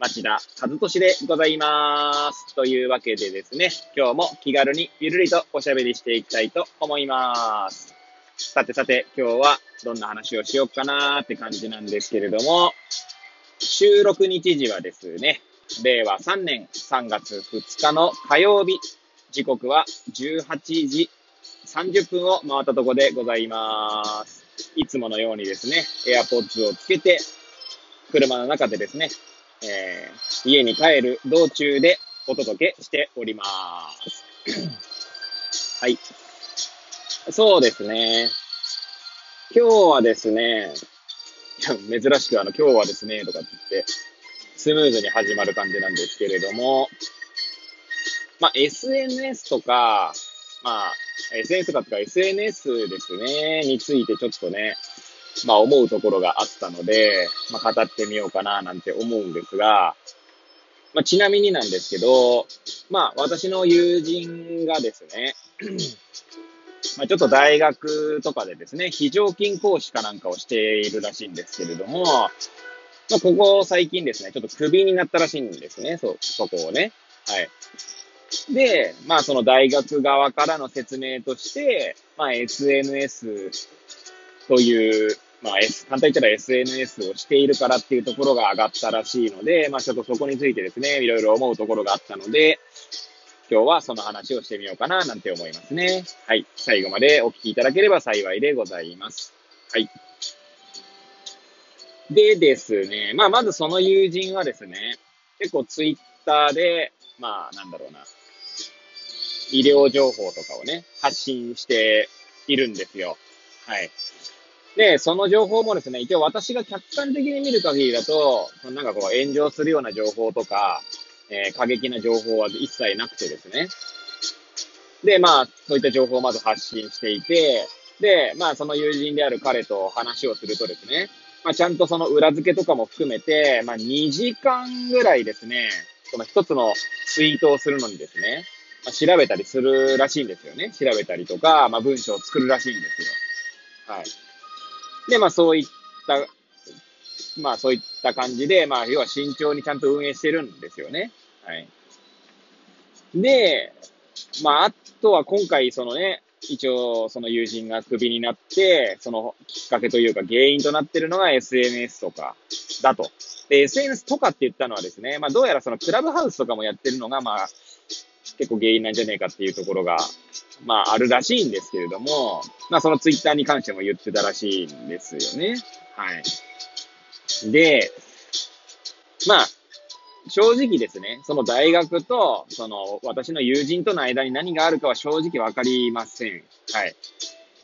町田和俊でございます。というわけでですね、今日も気軽にゆるりとおしゃべりしていきたいと思います。さてさて、今日はどんな話をしようかなーって感じなんですけれども、収録日時はですね、令和3年3月2日の火曜日、時刻は18時30分を回ったとこでございます。いつものようにですね、AirPods をつけて、車の中でですね、えー、家に帰る道中でお届けしております。はい。そうですね。今日はですね、珍しくあの、今日はですね、とかって言って、スムーズに始まる感じなんですけれども、まあ、SNS とか、まあ、SNS とかとか SNS ですね、についてちょっとね、まあ思うところがあったので、まあ語ってみようかななんて思うんですが、まあちなみになんですけど、まあ私の友人がですね、まあちょっと大学とかでですね、非常勤講師かなんかをしているらしいんですけれども、まあここ最近ですね、ちょっとクビになったらしいんですね、そ、そこをね。はい。で、まあその大学側からの説明として、まあ SNS というまあ、S、簡単に言ったら SNS をしているからっていうところが上がったらしいので、まあ、ちょっとそこについてですね、いろいろ思うところがあったので、今日はその話をしてみようかな、なんて思いますね。はい。最後までお聞きいただければ幸いでございます。はい。でですね、まあ、まずその友人はですね、結構ツイッターで、まあ、なんだろうな、医療情報とかをね、発信しているんですよ。はい。で、その情報もですね、一応私が客観的に見る限りだと、なんかこう炎上するような情報とか、えー、過激な情報は一切なくてですね。で、まあ、そういった情報をまず発信していて、で、まあ、その友人である彼と話をするとですね、まあ、ちゃんとその裏付けとかも含めて、まあ、2時間ぐらいですね、その一つのツイートをするのにですね、まあ、調べたりするらしいんですよね。調べたりとか、まあ、文章を作るらしいんですよ。はい。で、まあそういった、まあそういった感じで、まあ要は慎重にちゃんと運営してるんですよね。はい。で、まああとは今回そのね、一応その友人がクビになって、そのきっかけというか原因となってるのが SNS とかだと。で、SNS とかって言ったのはですね、まあどうやらそのクラブハウスとかもやってるのが、まあ結構原因なんじゃねえかっていうところがまあ、あるらしいんですけれども、まあ、そのツイッターに関しても言ってたらしいんですよね。はい。で、まあ、正直ですね、その大学と、その、私の友人との間に何があるかは正直わかりません。はい。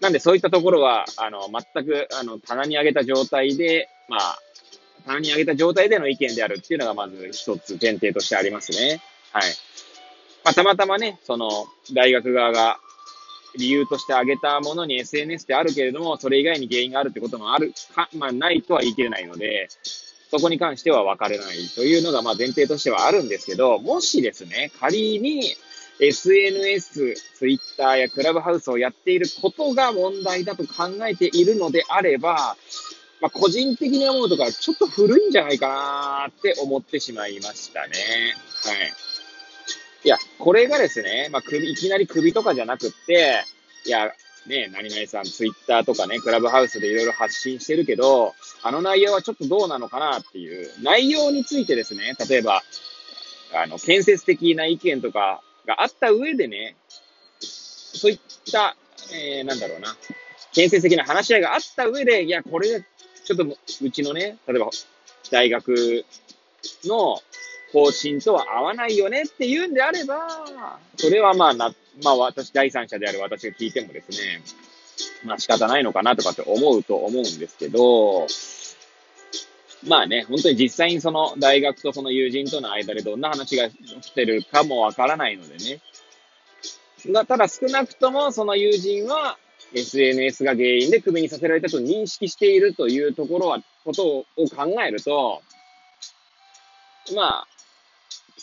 なんでそういったところは、あの、全く、あの、棚に上げた状態で、まあ、棚に上げた状態での意見であるっていうのがまず一つ前提としてありますね。はい。まあ、たまたまね、その、大学側が理由として挙げたものに SNS ってあるけれども、それ以外に原因があるってこともあるか、まあ、ないとは言い切れないので、そこに関しては分かれないというのが、まあ、前提としてはあるんですけど、もしですね、仮に SNS、Twitter やクラブハウスをやっていることが問題だと考えているのであれば、まあ、個人的に思うとか、ちょっと古いんじゃないかなって思ってしまいましたね。はい。いや、これがですね、まあ、首、いきなり首とかじゃなくって、いや、ね、何々さん、ツイッターとかね、クラブハウスでいろいろ発信してるけど、あの内容はちょっとどうなのかなっていう、内容についてですね、例えば、あの、建設的な意見とかがあった上でね、そういった、えー、なんだろうな、建設的な話し合いがあった上で、いや、これ、ちょっと、うちのね、例えば、大学の、方針とは合わないよねっていうんであれば、それはまあな、まあ私、第三者である私が聞いてもですね、まあ仕方ないのかなとかって思うと思うんですけど、まあね、本当に実際にその大学とその友人との間でどんな話が起きてるかもわからないのでね。が、ただ少なくともその友人は SNS が原因でクビにさせられたと認識しているというところは、ことを考えると、まあ、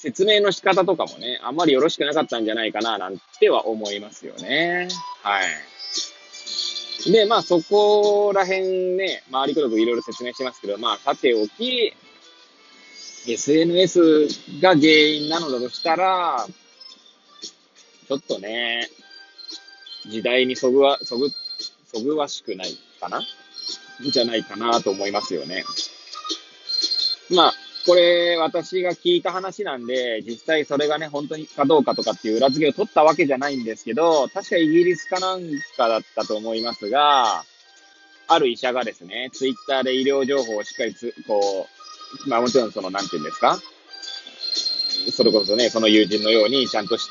説明の仕方とかもね、あんまりよろしくなかったんじゃないかな、なんては思いますよね。はい。で、まあそこら辺ね、周りくどくいろいろ説明してますけど、まあさておき、SNS が原因なのだとしたら、ちょっとね、時代にそぐわ、そぐ、そぐわしくないかな？じゃないかなと思いますよね。まあ、これ、私が聞いた話なんで、実際それがね、本当にかどうかとかっていう裏付けを取ったわけじゃないんですけど、確かイギリスかなんかだったと思いますが、ある医者がですね、ツイッターで医療情報をしっかりつ、こう、まあもちろんその、なんていうんですかそれこそね、その友人のようにちゃんとし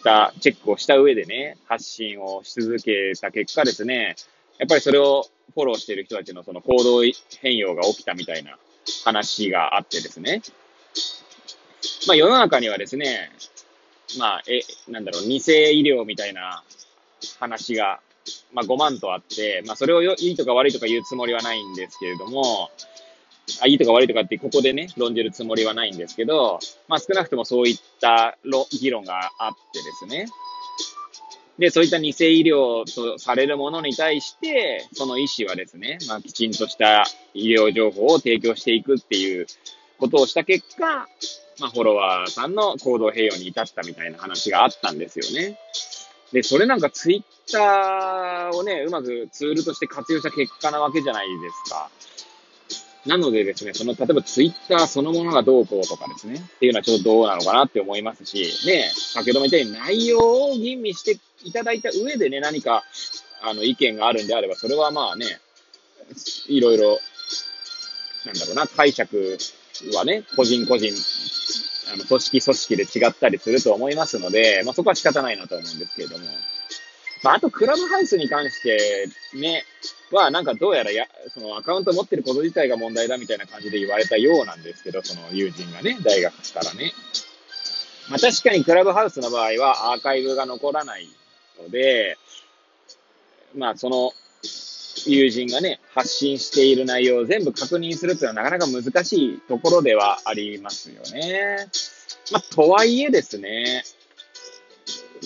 したチェックをした上でね、発信をし続けた結果ですね、やっぱりそれをフォローしている人たちのその行動変容が起きたみたいな話があってですね。まあ世の中にはですね、まあ、え、なんだろう、偽医療みたいな話が、まあ5万とあって、まあそれをいいとか悪いとか言うつもりはないんですけれども、あ、いいとか悪いとかってここでね、論じるつもりはないんですけど、まあ少なくともそういった議論があってですね。で、そういった偽医療とされるものに対して、その医師はですね、まあきちんとした医療情報を提供していくっていうことをした結果、まあフォロワーさんの行動変容に至ったみたいな話があったんですよね。で、それなんかツイッターをね、うまくツールとして活用した結果なわけじゃないですか。なのでですね、その、例えばツイッターそのものがどうこうとかですね、っていうのはちょっとどうなのかなって思いますし、ね、先ほども言ったように内容を吟味していただいた上でね、何か、あの、意見があるんであれば、それはまあね、いろいろ、なんだろうな、解釈はね、個人個人、あの、組織組織で違ったりすると思いますので、まあそこは仕方ないなと思うんですけれども。まあ、あと、クラブハウスに関してね、は、なんかどうやらや、そのアカウント持ってること自体が問題だみたいな感じで言われたようなんですけど、その友人がね、大学からね。まあ確かにクラブハウスの場合はアーカイブが残らないので、まあその友人がね、発信している内容を全部確認するっていうのはなかなか難しいところではありますよね。まあとはいえですね、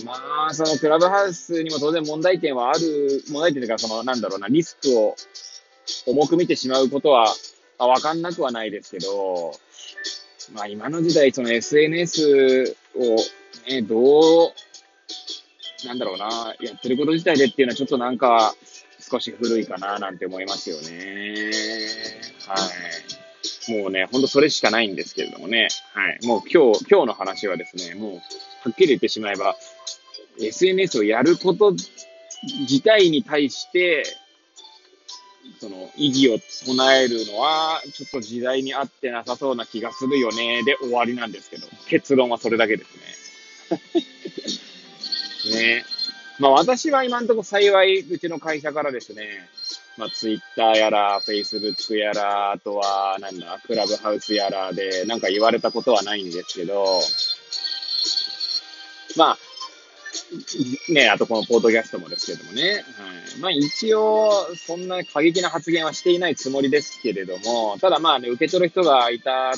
まあ、そのクラブハウスにも当然問題点はある、問題点というか、その、なんだろうな、リスクを重く見てしまうことは、まあ、わかんなくはないですけど、まあ今の時代、その SNS を、ね、どう、なんだろうな、やってること自体でっていうのはちょっとなんか、少し古いかななんて思いますよね。はい。もうね、ほんとそれしかないんですけれどもね。はい。もう今日、今日の話はですね、もう、はっきり言ってしまえば、SNS をやること自体に対して、その意義を唱えるのは、ちょっと時代に合ってなさそうな気がするよね、で終わりなんですけど、結論はそれだけですね。ね。まあ私は今んとこ幸い、うちの会社からですね、まあツイッターやら、フェイスブックやら、あとは、なんだ、クラブハウスやらで、なんか言われたことはないんですけど、まあ、ね、あとこのポートキャストもですけどもね。はい。まあ一応、そんな過激な発言はしていないつもりですけれども、ただまあね、受け取る人がいた、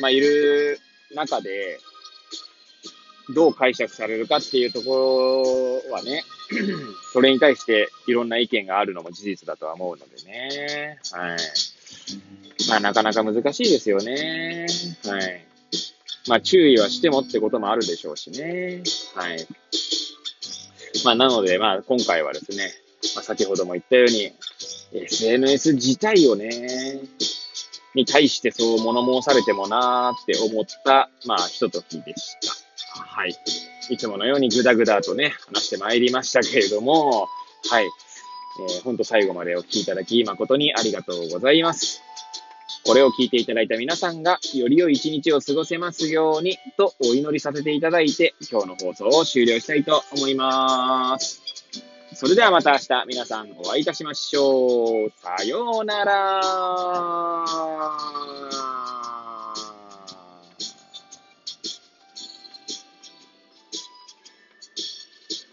まあいる中で、どう解釈されるかっていうところはね、それに対していろんな意見があるのも事実だとは思うのでね。はい。まあなかなか難しいですよね。はい。まあ注意はしてもってこともあるでしょうしね。はい。まあなので、まあ今回はですね、まあ先ほども言ったように、SNS 自体をね、に対してそう物申されてもなーって思った、まあひとときでした。はい。いつものようにぐだぐだとね、話してまいりましたけれども、はい。えー、ほんと最後までお聞きいただき誠にありがとうございます。これを聞いていただいた皆さんが、より良い一日を過ごせますように、とお祈りさせていただいて、今日の放送を終了したいと思います。それではまた明日皆さんお会いいたしましょう。さようなら。